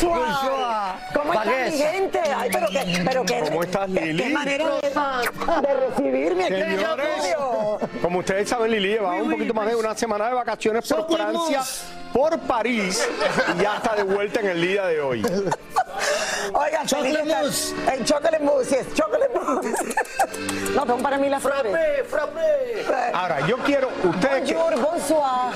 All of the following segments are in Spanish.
¿Cómo está mi gente? Ay, pero que, pero que, ¿Cómo estás, Lili? Qué manera de, de recibirme aquí en el como ustedes saben, Lili lleva un poquito más de una semana de vacaciones por Francia, por París y ya está de vuelta en el día de hoy. Oigan, chocolate mousse. El chocolate mousse, yes, chocolate mousse. no, son para mí las flores. Ahora, yo quiero, ustedes que... Bonjour, bonsoir.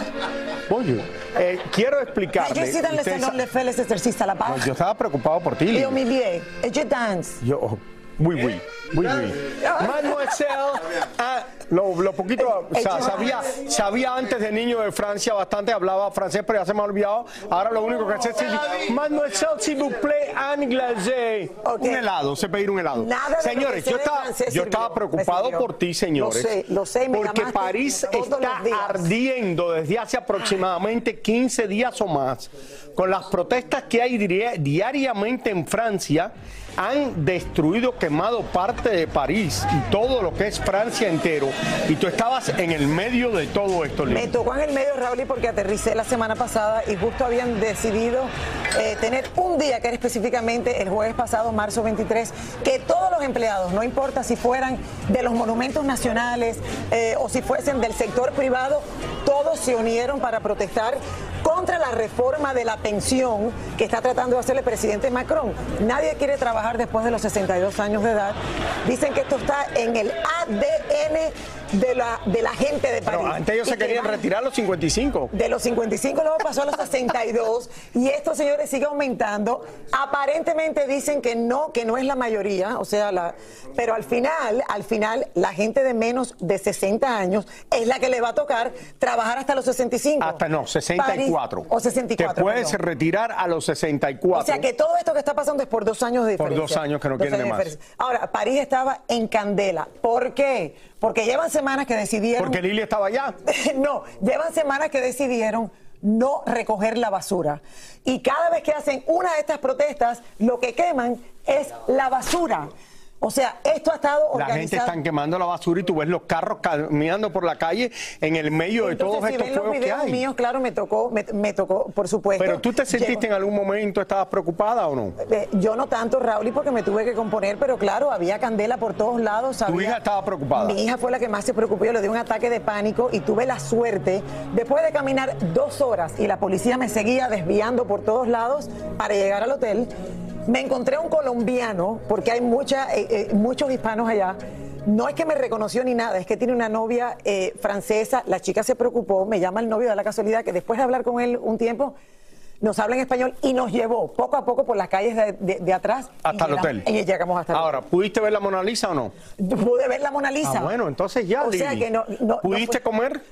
Bonjour. Eh, quiero Je explicarles. suis dans le sa- Les exercices là-bas. No, yo estaba preocupado por ti. Au milieu, et je danse. Yo, oui, oui, oui, oui. Mademoiselle, ah, lo, lo poquito, o sea, sabía, sabía antes de niño de Francia bastante, hablaba francés, pero ya se me ha olvidado. Ahora lo único que sé es decir, Mademoiselle, s'il vous plaît, un glacé. Ok. Un helado, sé pedir un helado. Nada señores, yo estaba, yo estaba preocupado por ti, señores. Lo sé, lo sé, me Porque París está ardiendo desde hace aproximadamente 15 días o más con las protestas que hay diariamente en Francia. Han destruido, quemado parte de París y todo lo que es Francia entero. Y tú estabas en el medio de todo esto, Lili. Me tocó en el medio, Raúl, porque aterricé la semana pasada y justo habían decidido eh, tener un día, que era específicamente el jueves pasado, marzo 23, que todos los empleados, no importa si fueran de los monumentos nacionales eh, o si fuesen del sector privado, todos se unieron para protestar contra la reforma de la pensión que está tratando de hacer el presidente Macron. Nadie quiere trabajar después de los 62 años de edad. Dicen que esto está en el ADN de la, de la gente de París. Pero antes ellos se que querían retirar a los 55. de los 55 luego pasó a los 62 y esto, señores, sigue aumentando. Aparentemente dicen que no, que no es la mayoría, o sea, la, pero al final, al final, la gente de menos de 60 años es la que le va a tocar trabajar hasta los 65. Hasta no, 64. París- o 64. Te puedes perdón. retirar a los 64. O sea que todo esto que está pasando es por dos años de Por diferencia. dos años que no quieren de más. Ahora, París estaba en candela. ¿Por qué? Porque llevan semanas que decidieron... Porque Lili estaba allá. no, llevan semanas que decidieron no recoger la basura. Y cada vez que hacen una de estas protestas, lo que queman es la basura. O sea, esto ha estado La gente organizado. está quemando la basura y tú ves los carros caminando por la calle en el medio de todos si estos ven los fuegos que videos hay. míos, claro, me tocó, me, me tocó, por supuesto. Pero tú te sentiste en algún momento, estabas preocupada o no? Eh, Yo no tanto, Raúl, y porque me tuve que componer, pero claro, había candela por todos lados. Tu hija estaba preocupada. Mi hija fue la que más se preocupó. Yo le di un ataque de pánico y tuve la suerte, después de caminar dos horas y la policía me seguía desviando por todos lados para llegar al hotel, me encontré un colombiano, porque hay mucha, eh, eh, muchos hispanos allá. No es que me reconoció ni nada, es que tiene una novia eh, francesa. La chica se preocupó, me llama el novio de la casualidad, que después de hablar con él un tiempo, nos habla en español y nos llevó poco a poco por las calles de, de- de atrás. Hasta el llegamos- hotel. Y llegamos hasta el Ahora, ¿pudiste ver la Mona Lisa o no? Pude ver la Mona Lisa. Ah, bueno, entonces ya, O sea que no, no- no ¿Pudiste comer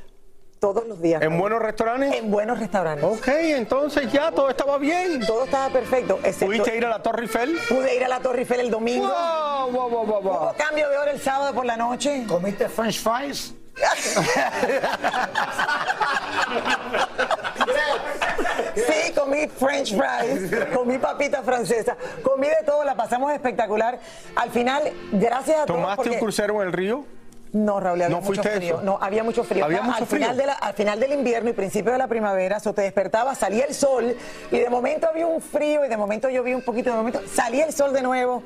todos los días. en buenos restaurantes? En buenos restaurantes. Ok, entonces ya todo estaba bien. Todo estaba perfecto. excepto- ¿Pudiste ir a la Torre Eiffel? Pude ir a la Torre Eiffel el domingo. Wow, wow, wow, wow, wow. Hubo cambio de hora el sábado por la noche. ¿Comiste french fries? Sí, comí french fries, comí papita francesa, comí de todo, la pasamos espectacular. Al final, gracias a todos ¿Tomaste porque un crucero en el río? No, Raúl, había ¿No mucho frío. eso? No, había mucho frío. Había Al mucho frío. Final de la- al final del invierno y principio de la primavera, eso te despertaba, salía el sol y de momento había un frío y de momento llovía un poquito, de momento salía el sol de nuevo.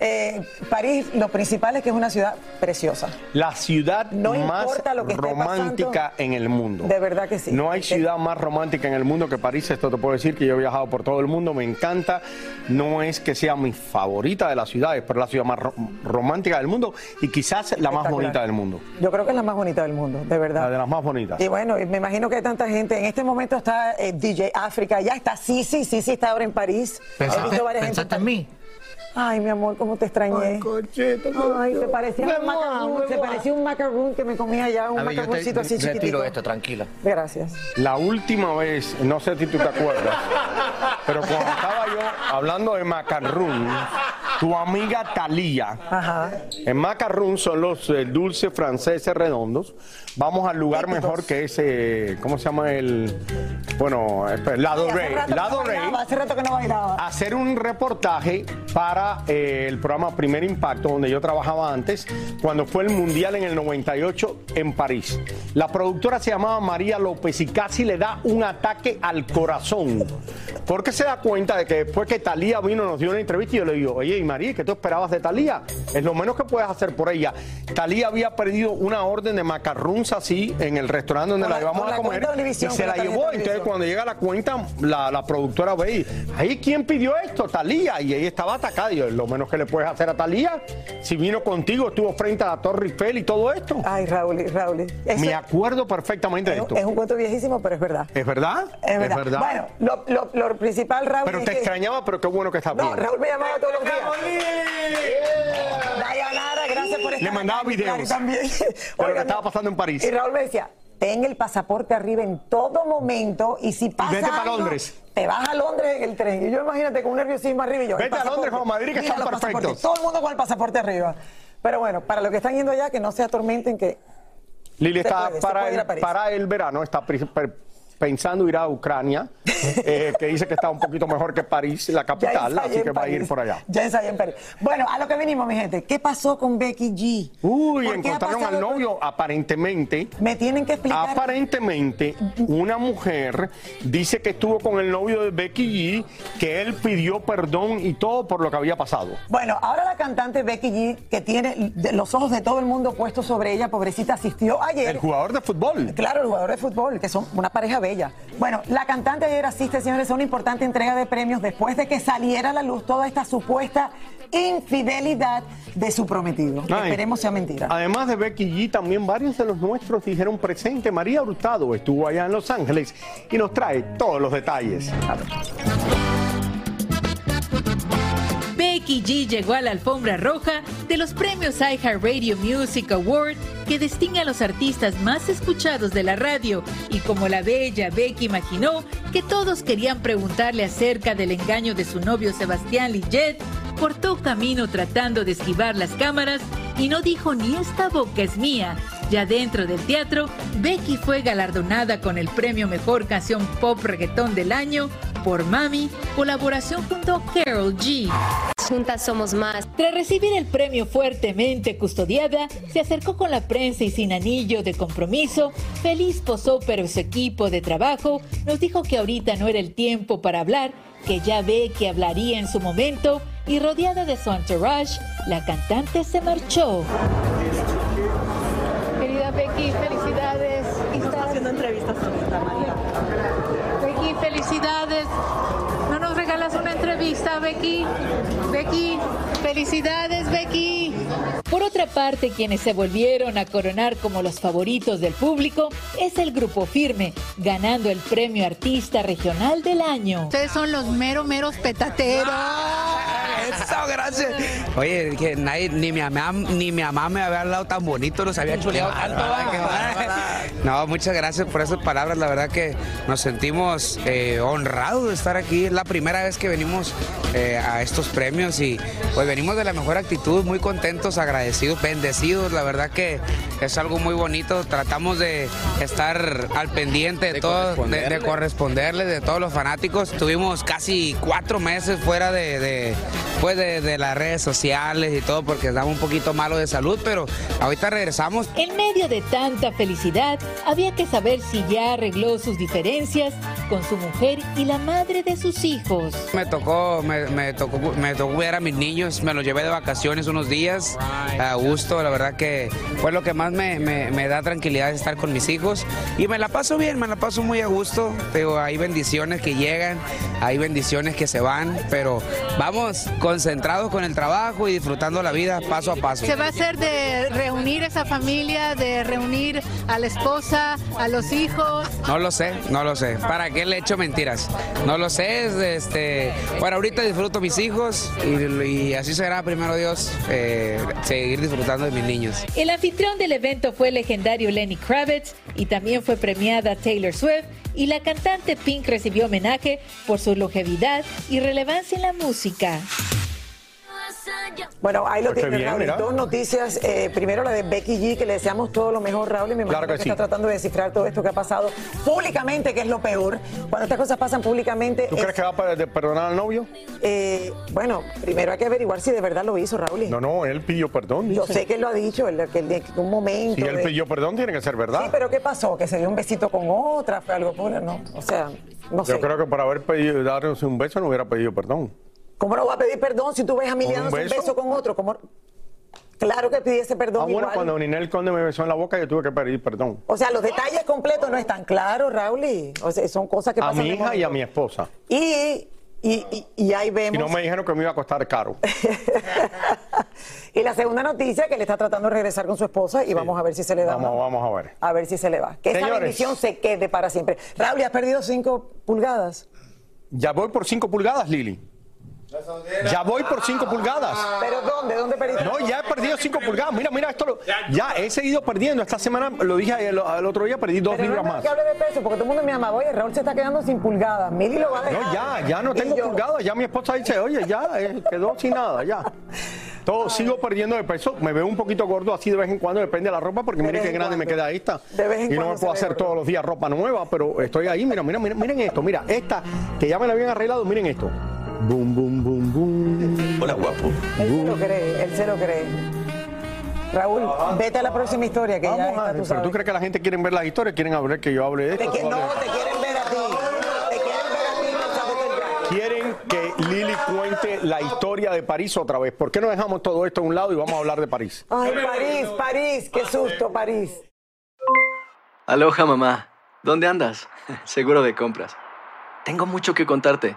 Eh, París, lo principal es que es una ciudad preciosa. La ciudad No más importa lo que esté romántica pasando. en el mundo. De verdad que sí. No hay Sí. ciudad más romántica en el mundo que París. Esto te puedo decir que yo he viajado por todo el mundo, me encanta. No es que sea mi favorita de las ciudades, pero es la ciudad más ro- romántica del mundo y quizás la más bonita del mundo. Yo creo que es la más bonita del mundo, de verdad. La de las más bonitas. Y bueno, y me imagino que hay tanta gente. En este momento está eh, DJ África, ya está Sisi, Sisi está ahora en París. He ¿Pensaste, visto varias pensaste gente- en mí? Ay, mi amor, cómo te extrañé. Ay, te parecía un macaroon, te parecía un macaroon que me comía ya, un macaroncito así retiro chiquitito. esto, tranquila. Gracias. La última vez, no sé si tú te acuerdas, pero cuando estaba yo hablando de macarrón, tu amiga Talía, Ajá. en macarrón son los eh, dulces franceses redondos. Vamos al lugar Típicos. mejor que ese, ¿cómo se llama el? Bueno, espera, la Hace Doré, rato que la no Doré. bailaba, Hace rato que no bailaba. hacer un reportaje para eh, el programa Primer Impacto, donde yo trabajaba antes, cuando fue el Mundial en el 98 en París. La productora se llamaba María López y casi le da un ataque al corazón, porque se da cuenta de que después que Talía vino nos dio una entrevista y yo le digo, oye, María, ¿qué tú esperabas de Talía? Es lo menos que puedes hacer por ella. Talía había perdido una orden de macarruns así en el restaurante donde la la- llevamos a la comer y se la llevó. Entonces cuando llega la cuenta, la, la productora ve y, ahí quién pidió esto, Talía, y ella estaba atacada. Y yo, lo menos que le puedes hacer a Talía, si vino contigo, estuvo frente a la Torre Eiffel y todo esto. Ay, Raúl, Raúl. Eso Me acuerdo perfectamente de es, esto. es un cuento viejísimo, pero es verdad. ¿Es verdad? Es verdad. Bueno, lo, lo- lo principal, Raúl. pero te que- extrañaba, pero qué bueno que estás No, bien. Raúl me llamaba todos los días. Dayanara, gracias por estar Le mandaba videos también. de lo que estaba pasando en París. Y Raúl me decía, ten el pasaporte arriba en todo momento y si pasa vete para algo, Londres. Te vas a Londres en el tren. Y yo imagínate con un nerviosismo arriba y yo. Vete a Londres o Madrid, que están perfectos. Todo el mundo con el pasaporte arriba. Pero bueno, para los que están yendo allá, que no se atormenten, que Lili está puede, para, el, para el verano, está pri- per- pensando ir a Ucrania, eh, que dice que está un poquito mejor que París, la capital, así que va a ir por allá. Ya ensayé en París. Bueno, a lo que venimos, mi gente. ¿Qué pasó con Becky G? Uy, ¿Por qué ha encontraron al novio, aparentemente. Me tienen que explicar. Aparentemente, una mujer dice que estuvo con el novio de Becky G, que él pidió perdón y todo por lo que había pasado. Bueno, ahora la cantante Becky G, que tiene los ojos de todo el mundo puestos sobre ella, pobrecita, asistió ayer. El jugador de fútbol. Claro, el jugador de fútbol, que son una pareja bella. Bueno, la cantante ayer asiste, señores, a una importante entrega de premios después de que saliera a la luz toda esta supuesta infidelidad de su prometido. Ay. Esperemos sea mentira. Además de Becky G, también varios de los nuestros dijeron presente. María Hurtado estuvo allá en Los Ángeles y nos trae todos los detalles. Becky G llegó a la alfombra roja de los premios iHeartRadio Music Award que distingue a los artistas más escuchados de la radio y como la bella Becky imaginó que todos querían preguntarle acerca del engaño de su novio Sebastián Lillet, cortó camino tratando de esquivar las cámaras y no dijo ni esta boca es mía. Ya dentro del teatro, Becky fue galardonada con el premio Mejor Canción Pop Reggaetón del Año por Mami, colaboración junto a Carol G. Juntas somos más. Tras recibir el premio fuertemente custodiada, se acercó con la prensa y sin anillo de compromiso. Feliz posó, pero su equipo de trabajo nos dijo que ahorita no era el tiempo para hablar, que ya ve que hablaría en su momento y rodeada de su entourage, la cantante se marchó. Querida Becky, felicidades. Estás haciendo entrevistas María. Felicidades. ¿No nos regalas una entrevista, Becky? Becky, felicidades, Becky. Por otra parte, quienes se volvieron a coronar como los favoritos del público es el Grupo Firme, ganando el premio Artista Regional del Año. Ustedes son los mero, meros petateros. Eso, gracias. Oye, que nadie, ni mi mamá, ni mi mamá me había hablado tan bonito, nos había chuleado tanto. No, muchas gracias por esas palabras. La verdad que nos sentimos eh, honrados de estar aquí. Es la primera vez que venimos eh, a estos premios y pues venimos de la mejor actitud, muy contentos, agradecidos, bendecidos. La verdad que es algo muy bonito. Tratamos de estar al pendiente de, todo, de, de corresponderle de todos los fanáticos. Tuvimos casi cuatro meses fuera de, de, pues de, de las redes sociales y todo porque estaba un poquito malo de salud, pero ahorita regresamos. En medio de tanta felicidad, había que saber si ya arregló sus diferencias con su mujer y la madre de sus hijos. Me tocó, me, me tocó, me tocó cuidar a mis niños, me los llevé de vacaciones unos días a gusto, la verdad que fue lo que más me, me- me da tranquilidad estar con mis hijos y me la paso bien, me la paso muy a gusto, pero hay bendiciones que llegan, hay bendiciones que se van, pero vamos concentrados con el trabajo y disfrutando la vida paso a paso. Se va a hacer de reunir esa familia, de reunir a la esposa, a los hijos. No lo sé, no lo sé. ¿Para qué le echo mentiras? No lo sé. es, Este, bueno, ahorita disfruto mis hijos y, y así será, primero Dios, eh, seguir disfrutando de mis niños. El anfitrión del evento fue el legendario Lenny Kravitz y también fue premiada Taylor Swift y la cantante Pink recibió homenaje por su longevidad y relevancia en la música. Bueno, ahí lo tiene Raúl. mira. Dos noticias. Eh, primero la de Becky G, que le deseamos todo lo mejor, Raúl. Y me imagino Claro que que sí. está tratando de descifrar todo esto que ha pasado públicamente, que es lo peor. Cuando estas cosas pasan públicamente. ¿Tú es- crees que va a perdonar al novio? eh, bueno, primero hay que averiguar si de verdad lo hizo, Raúl. No, no, él pidió perdón. Yo sé que él lo ha dicho, él- que en un momento. Si él de- pidió perdón, tiene que ser verdad. Sí, pero ¿qué pasó? ¿Que se dio un besito con otra? ¿Fue algo puro? No, o sea, no sé. Yo creo que por haber pedido darse un beso no hubiera pedido perdón. ¿Cómo no va a pedir perdón si tú ves a Mili ¿Con un beso? beso con otro? ¿Cómo? Claro que pidiese perdón Ah, bueno, igual. cuando Ninel Conde me besó en la boca, yo tuve que pedir perdón. O sea, los detalles completos no están claros, Raúl. y- O sea, son cosas que A pasan mi de hija y a mi esposa. Y, y, y- y ahí Y vemos. no me dijeron que me iba a costar caro. y la segunda noticia, que le está tratando de regresar con su esposa y vamos a ver si se le da. Vamos, vamos a ver. A ver si se le va. Que esa bendición se quede para siempre. Raúl, ¿y has perdido cinco pulgadas? Ya voy por 5 pulgadas, Lili. Ya voy por 5 pulgadas. ¿Pero dónde? ¿Dónde perdiste? No, ya he perdido 5 pulgadas. Mira, mira, esto lo- ya he seguido perdiendo. Esta semana, lo dije el, el otro día, perdí 2 Pero no libras es más. que hable de peso, porque todo el mundo me llama, oye, Raúl se está quedando sin pulgadas. Mili lo va a dejar. No, ya, ya no tengo pulgadas. Ya mi esposa dice, oye, ya eh, quedó sin nada, ya. Todo, sigo perdiendo de peso. Me veo un poquito gordo así de vez en cuando, depende de la ropa, porque mire qué grande me queda esta. De vez en y no me puedo hacer gordo. todos los días ropa nueva, pero estoy ahí. Mira, mira, mira, miren esto. Mira, esta que ya me la habían arreglado, miren esto. Boom, boom, boom, boom. Hola, guapo. Él se lo cree, él se lo cree. Raúl, vete a la próxima historia que ya Vamos a está, ver, tú pero sabes. tú crees que la gente quiere ver las historias, quieren hablar que yo hable de esto. que- no, te quieren ver a ti. Te quieren ver a ti, no. Quieren que Lili cuente la historia de París otra vez. ¿Por qué no dejamos todo esto a un lado y vamos a hablar de París? Ay, París, París, qué susto, París. Aloha, mamá. ¿Dónde andas? Seguro de compras. Tengo mucho que contarte.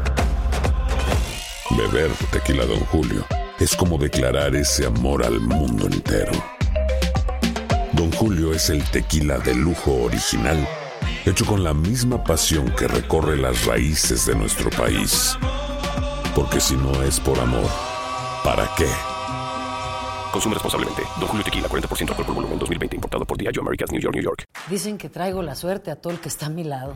Beber tequila, Don Julio, es como declarar ese amor al mundo entero. Don Julio es el tequila de lujo original, hecho con la misma pasión que recorre las raíces de nuestro país. Porque si no es por amor, ¿para qué? Consume responsablemente. Don Julio Tequila, 40% alcohol por volumen, 2020. Importado por Diageo Americas, New York, New York. Dicen que traigo la suerte a todo el que está a mi lado.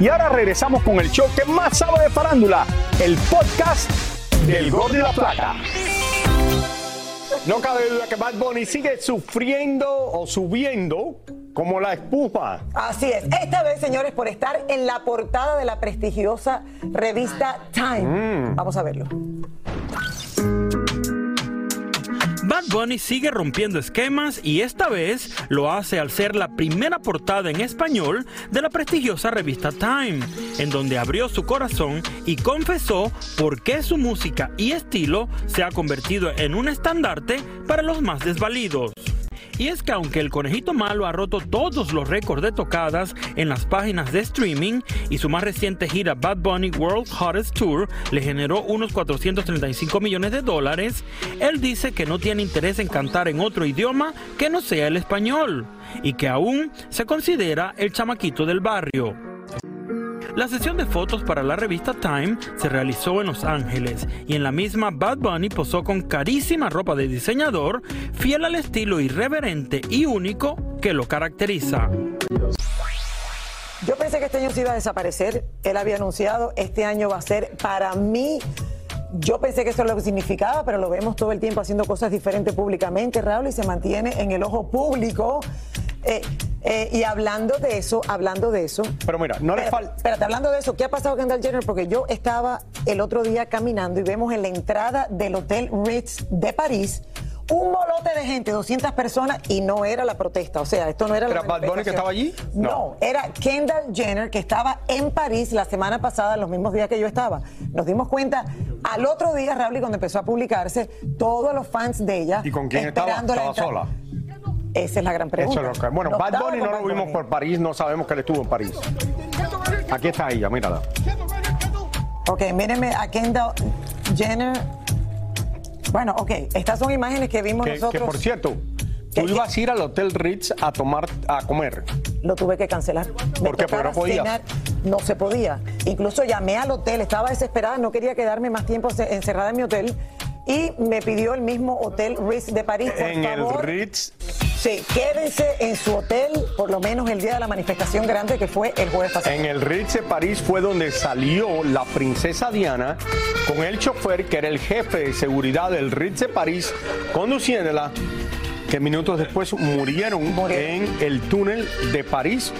Y ahora regresamos con el show que más sabe de farándula, el podcast del Gol de la Plata. No cabe duda que Bad Bunny sigue sufriendo o subiendo como la espuma. Así es. Esta vez, señores, por estar en la portada de la prestigiosa revista Time. Mm. Vamos a verlo. Bad Bunny sigue rompiendo esquemas y esta vez lo hace al ser la primera portada en español de la prestigiosa revista Time, en donde abrió su corazón y confesó por qué su música y estilo se ha convertido en un estandarte para los más desvalidos. Y es que aunque el conejito malo ha roto todos los récords de tocadas en las páginas de streaming y su más reciente gira Bad Bunny World Hottest Tour le generó unos 435 millones de dólares, él dice que no tiene interés en cantar en otro idioma que no sea el español y que aún se considera el chamaquito del barrio. La sesión de fotos para la revista Time se realizó en Los Ángeles y en la misma Bad Bunny posó con carísima ropa de diseñador, fiel al estilo irreverente y único que lo caracteriza. Yo pensé que este año se iba a desaparecer. Él había anunciado, este año va a ser para mí. Yo pensé que eso es lo que significaba, pero lo vemos todo el tiempo haciendo cosas diferentes públicamente, Raúl, y se mantiene en el ojo público. Eh, eh, y hablando de eso, hablando de eso. Pero mira, no le falta. Espérate, hablando de eso, ¿qué ha pasado con Kendall Jenner? Porque yo estaba el otro día caminando y vemos en la entrada del Hotel Ritz de París un molote de gente, 200 personas, y no era la protesta. O sea, esto no era la ¿Era Bad Bunny que estaba allí? No. era Kendall Jenner que estaba en París la semana pasada, los mismos días que yo estaba. Nos dimos cuenta al otro día, Raúl, cuando empezó a publicarse, todos los fans de ella. ¿Y con quién estaba? ¿Estaba sola? Esa es la gran pregunta. Eso es lo que- Bueno, No Bad Bunny no lo vimos por París, no sabemos que él estuvo en París. Aquí está ella, mírala. Ok, mírenme a Kendall Jenner. Bueno, ok, estas son imágenes que vimos Que, que, nosotros. por cierto, tú ibas a ir al Hotel Ritz a tomar, a comer. Lo tuve que cancelar. ¿Por qué? Porque no cenar, No se podía. Incluso llamé al hotel, estaba desesperada, no quería quedarme más tiempo ce- encerrada en mi hotel. Y me pidió el mismo Hotel Ritz de París, por En el. Ritz. Sí, quédense en su hotel, por lo menos el día de la manifestación grande que fue el jueves pasado. En el Ritz de París fue donde salió la princesa Diana con el chofer que era el jefe de seguridad del Ritz de París conduciéndola que minutos después murieron, en el túnel de París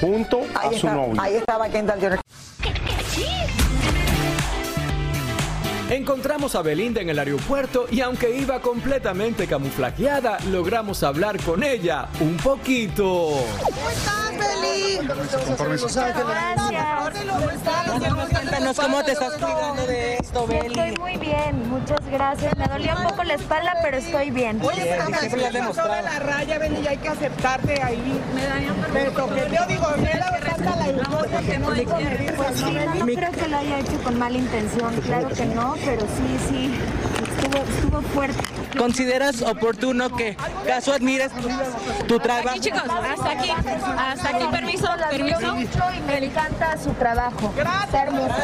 junto a su está- novio. ahí estaba Kendall Jenner. Encontramos a Belinda en el aeropuerto y aunque iba completamente camuflajeada, logramos hablar con ella un poquito. Cuéntanos cómo te estás cuidando de esto, Beli. Estoy muy bien, muchas gracias. Me dolía un poco la espalda, pero estoy bien. Oye, siempre le has demostrado. la raya, Beli, y hay que aceptarte ahí. Me dañó Pero que yo digo, me da tanta la euforia que no. Pues sí, no, no creo que lo haya hecho con mala intención, claro que no, pero sí, sí, estuvo, estuvo fuerte. ¿Consideras oportuno que caso admires tu trabajo? Aquí, chicos, hasta aquí, hasta aquí, permiso, permiso. Y me encanta su trabajo. Hermoso.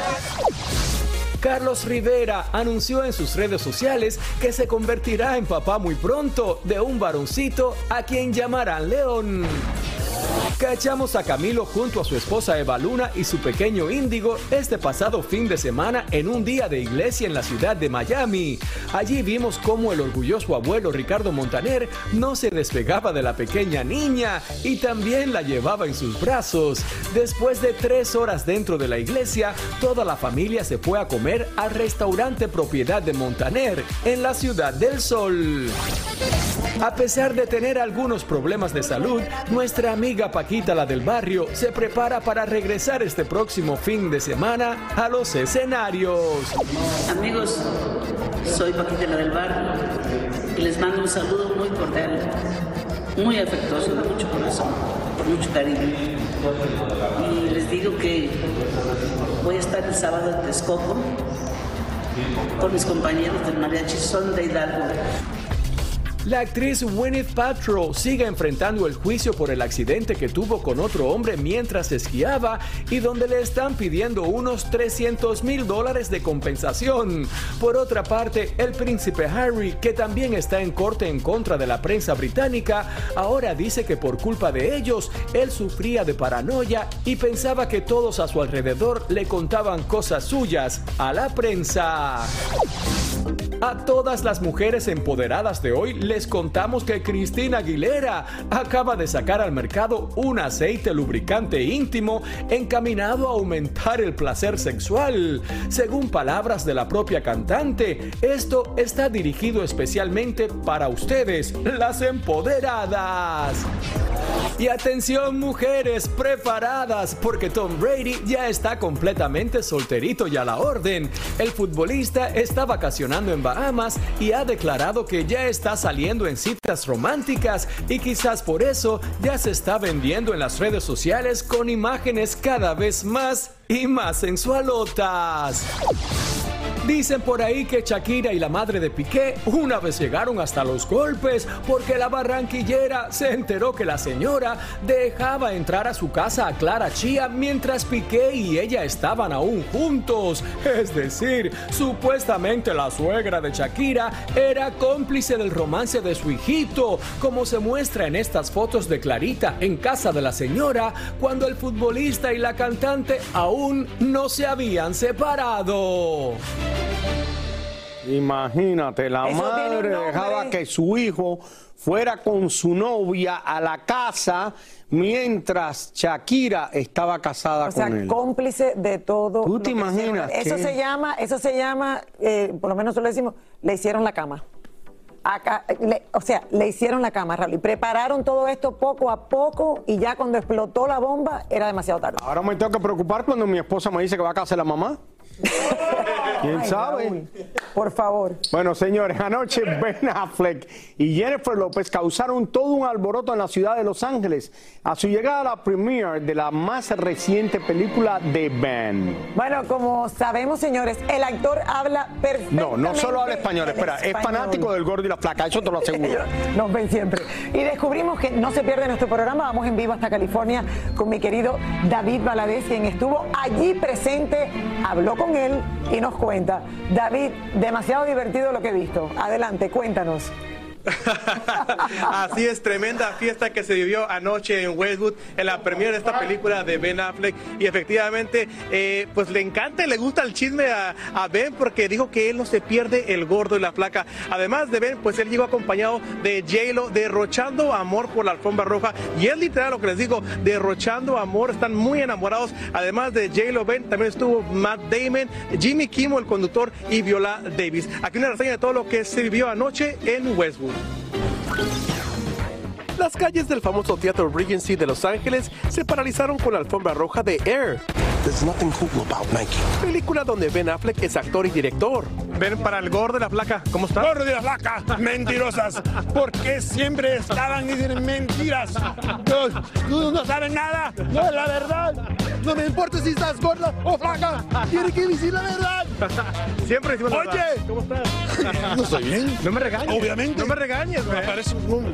Carlos Rivera anunció en sus redes sociales que se convertirá en papá muy pronto de un varoncito a quien llamarán León. Cachamos a Camilo junto a su esposa Eva Luna y su pequeño Índigo este pasado fin de semana en un día de iglesia en la ciudad de Miami. Allí vimos cómo el orgulloso abuelo Ricardo Montaner no se despegaba de la pequeña niña y también la llevaba en sus brazos. Después de tres horas dentro de la iglesia, toda la familia se fue a comer al restaurante propiedad de Montaner en la Ciudad del Sol. A pesar de tener algunos problemas de salud, nuestra amiga Paquita la del barrio se prepara para regresar este próximo fin de semana a los escenarios. Amigos, soy Paquita la del Barrio y les mando un saludo muy cordial, muy afectuoso, de mucho corazón, con mucho cariño. Y les digo que voy a estar el sábado en Texcoco con mis compañeros del mariachi Son de Hidalgo. La actriz Gwyneth Paltrow sigue enfrentando el juicio por el accidente que tuvo con otro hombre mientras esquiaba y donde le están pidiendo unos 300 mil dólares de compensación. Por otra parte, el príncipe Harry, que también está en corte en contra de la prensa británica, ahora dice que por culpa de ellos, él sufría de paranoia y pensaba que todos a su alrededor le contaban cosas suyas a la prensa. A todas las mujeres empoderadas de hoy les contamos que Cristina Aguilera acaba de sacar al mercado un aceite lubricante íntimo encaminado a aumentar el placer sexual. Según palabras de la propia cantante, esto está dirigido especialmente para ustedes, las empoderadas. Y atención mujeres preparadas porque Tom Brady ya está completamente solterito y a la orden. El futbolista está vacacionando en Bahamas y ha declarado que ya está saliendo en citas románticas y quizás por eso ya se está vendiendo en las redes sociales con imágenes cada vez más y más sensualotas. Dicen por ahí que Shakira y la madre de Piqué una vez llegaron hasta los golpes porque la barranquillera se enteró que la señora dejaba entrar a su casa a Clara Chía mientras Piqué y ella estaban aún juntos. Es decir, supuestamente la suegra de Shakira era cómplice del romance de su hijito, como se muestra en estas fotos de Clarita en casa de la señora cuando el futbolista y la cantante aún no se habían separado. Imagínate, la Eso madre dejaba que su hijo fuera con su novia a la casa mientras Shakira estaba casada O sea, con él. cómplice de todo. ¿Tú te que imaginas Eso se llama, eso se llama, eh, por lo menos nosotros decimos, le hicieron la cama. Acá, le- o sea, le hicieron la cama, Raúl, y prepararon todo esto poco a poco y ya cuando explotó la bomba era demasiado tarde. Ahora me tengo que preocupar cuando mi esposa me dice que va a casar la mamá. ¿Quién Ay, sabe? Raúl, por favor. Bueno, señores, anoche Ben Affleck y Jennifer López causaron todo un alboroto en la ciudad de Los Ángeles a su llegada a la premiere de la más reciente película de Ben. Bueno, como sabemos, señores, el actor habla perfectamente. No, no solo habla español, espera, es fanático del gordo y la flaca, eso te lo aseguro. Nos ven siempre. Y descubrimos que no se pierde nuestro programa. Vamos en vivo hasta California con mi querido David Valadez, quien estuvo allí presente, habló con él y nos cuenta. David, demasiado divertido lo que he visto. Adelante, cuéntanos. Así es, tremenda fiesta que se vivió anoche en Westwood en la premiere de esta película de Ben Affleck y efectivamente eh, pues le encanta y le gusta el chisme a, Ben porque dijo que él no se pierde el gordo y la flaca. Además de Ben, pues él llegó acompañado de J-Lo derrochando amor por la alfombra roja y es literal lo que les digo, derrochando amor, están muy enamorados. Además de J-Lo, Ben, también estuvo Matt Damon, Jimmy Kimmel, el conductor y Viola Davis. Aquí una reseña de todo lo que se vivió anoche en Westwood. Las calles del famoso Teatro Regency de Los Ángeles se paralizaron con la alfombra roja de Air. There's nothing cool about Nike. Película donde Ben Affleck es actor y director. Ven para el gordo de la flaca. ¿Cómo está? Gordo de la flaca, mentirosas. Porque siempre estaban diciendo mentiras. No, no, no saben nada. No es la verdad. No me importa si estás gorda o flaca. Tiene que decir la verdad. Siempre decimos la Oye. verdad. ¿Cómo estás? No estoy bien. No me regañes. Obviamente. No me regañes, Me güey. parece un...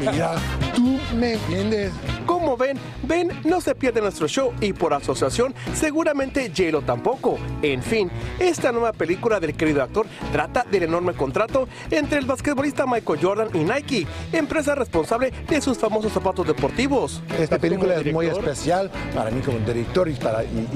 Mira, tú me entiendes. Como ven, Ben no se pierde nuestro show y por asociación seguramente J-Lo tampoco. En fin, esta nueva película del querido actor trata del enorme contrato entre el basquetbolista Michael Jordan y Nike, empresa responsable de sus famosos zapatos deportivos. Esta película es muy especial para mí como director y, para, y,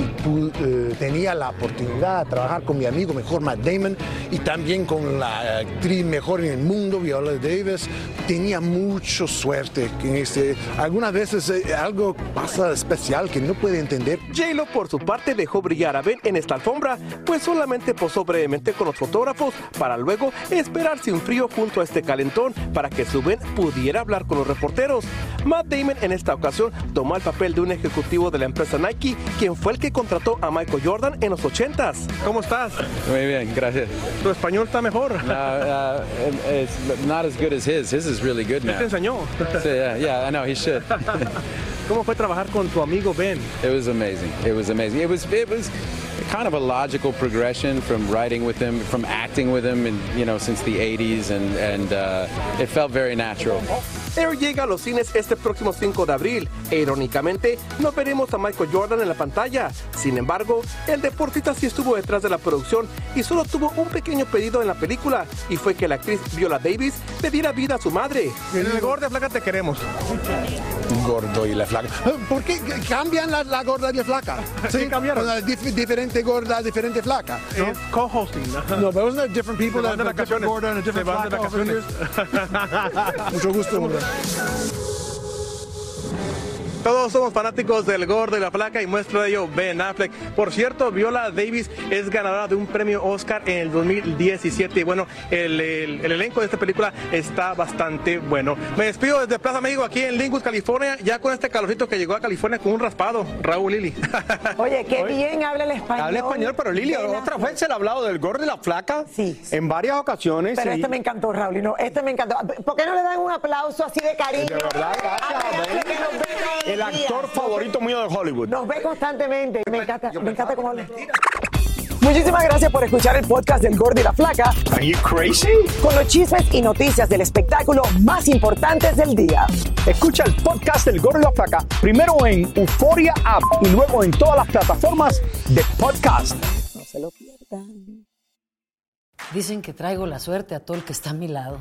eh, tenía la oportunidad de trabajar con mi amigo mejor Matt Damon y también con la actriz mejor en el mundo, Viola Davis. Tenía mucha suerte en este. Algunas veces eh, algo pasa especial que no puede entender. J-Lo por su parte dejó brillar a Ben en esta alfombra, pues solamente posó brevemente con los fotógrafos para luego esperarse un frío junto a este calentón para que su Ben pudiera hablar con los reporteros. Matt Damon en esta ocasión tomó el papel de un ejecutivo de la empresa Nike, quien fue el que contrató a Michael Jordan en los 80s. ¿Cómo estás? Muy bien, gracias. ¿Tu español está mejor? No, uh, it's not as good as his. His is really good ¿Qué now. te enseñó? So, yeah, yeah, I know he should. ¿Cómo fue trabajar con tu amigo Ben? It was amazing. It was amazing. It was it was kind of a logical progression from writing with him, from acting with him, and you know since the '80s, and and uh, it felt very natural. Air llega a los cines este próximo 5 de abril e irónicamente no veremos a Michael Jordan en la pantalla. Sin embargo, el deportista sí estuvo detrás de la producción y solo tuvo un pequeño pedido en la película y fue que la actriz Viola Davis le diera vida a su madre. El gordo de flaca te queremos. Gordo y la flaca. ¿Por qué cambian la, la gorda y la flaca? Sí, cambiaron. Una dif- diferente gorda, diferente flaca. ¿no? Co-hosting. No, but wasn't there different people Se van de have a different vacaciones. gorda and a different Se van de vacaciones. Mucho gusto, hombre. Todos somos fanáticos del gordo y la flaca y muestra de ello Ben Affleck. Por cierto, Viola Davis es ganadora de un premio Oscar en el 2017. Y bueno, el, el- el elenco de esta película está bastante bueno. Me despido desde Plaza México aquí en Lingus, California, ya con este calorcito que llegó a California con un raspado. Raúl Lili. Oye, qué bien habla el español. Habla español, pero Lili, otra vez se le ha hablado del gordo y la flaca en varias ocasiones. Pero y- este me encantó, Raúl. y No, este me encantó. ¿Por qué no le dan un aplauso así de cariño? De verdad, gracias, A El actor favorito mío de Hollywood. Nos ve constantemente. Me encanta, me encanta cómo habla. Muchísimas gracias por escuchar el podcast del Gordo y la Flaca. Are you crazy? Con los chismes y noticias del espectáculo más importantes del día. Escucha el podcast del Gordo y la Flaca primero en Euforia App y luego en todas las plataformas de podcast. No se lo pierdan. Dicen que traigo la suerte a todo el que está a mi lado.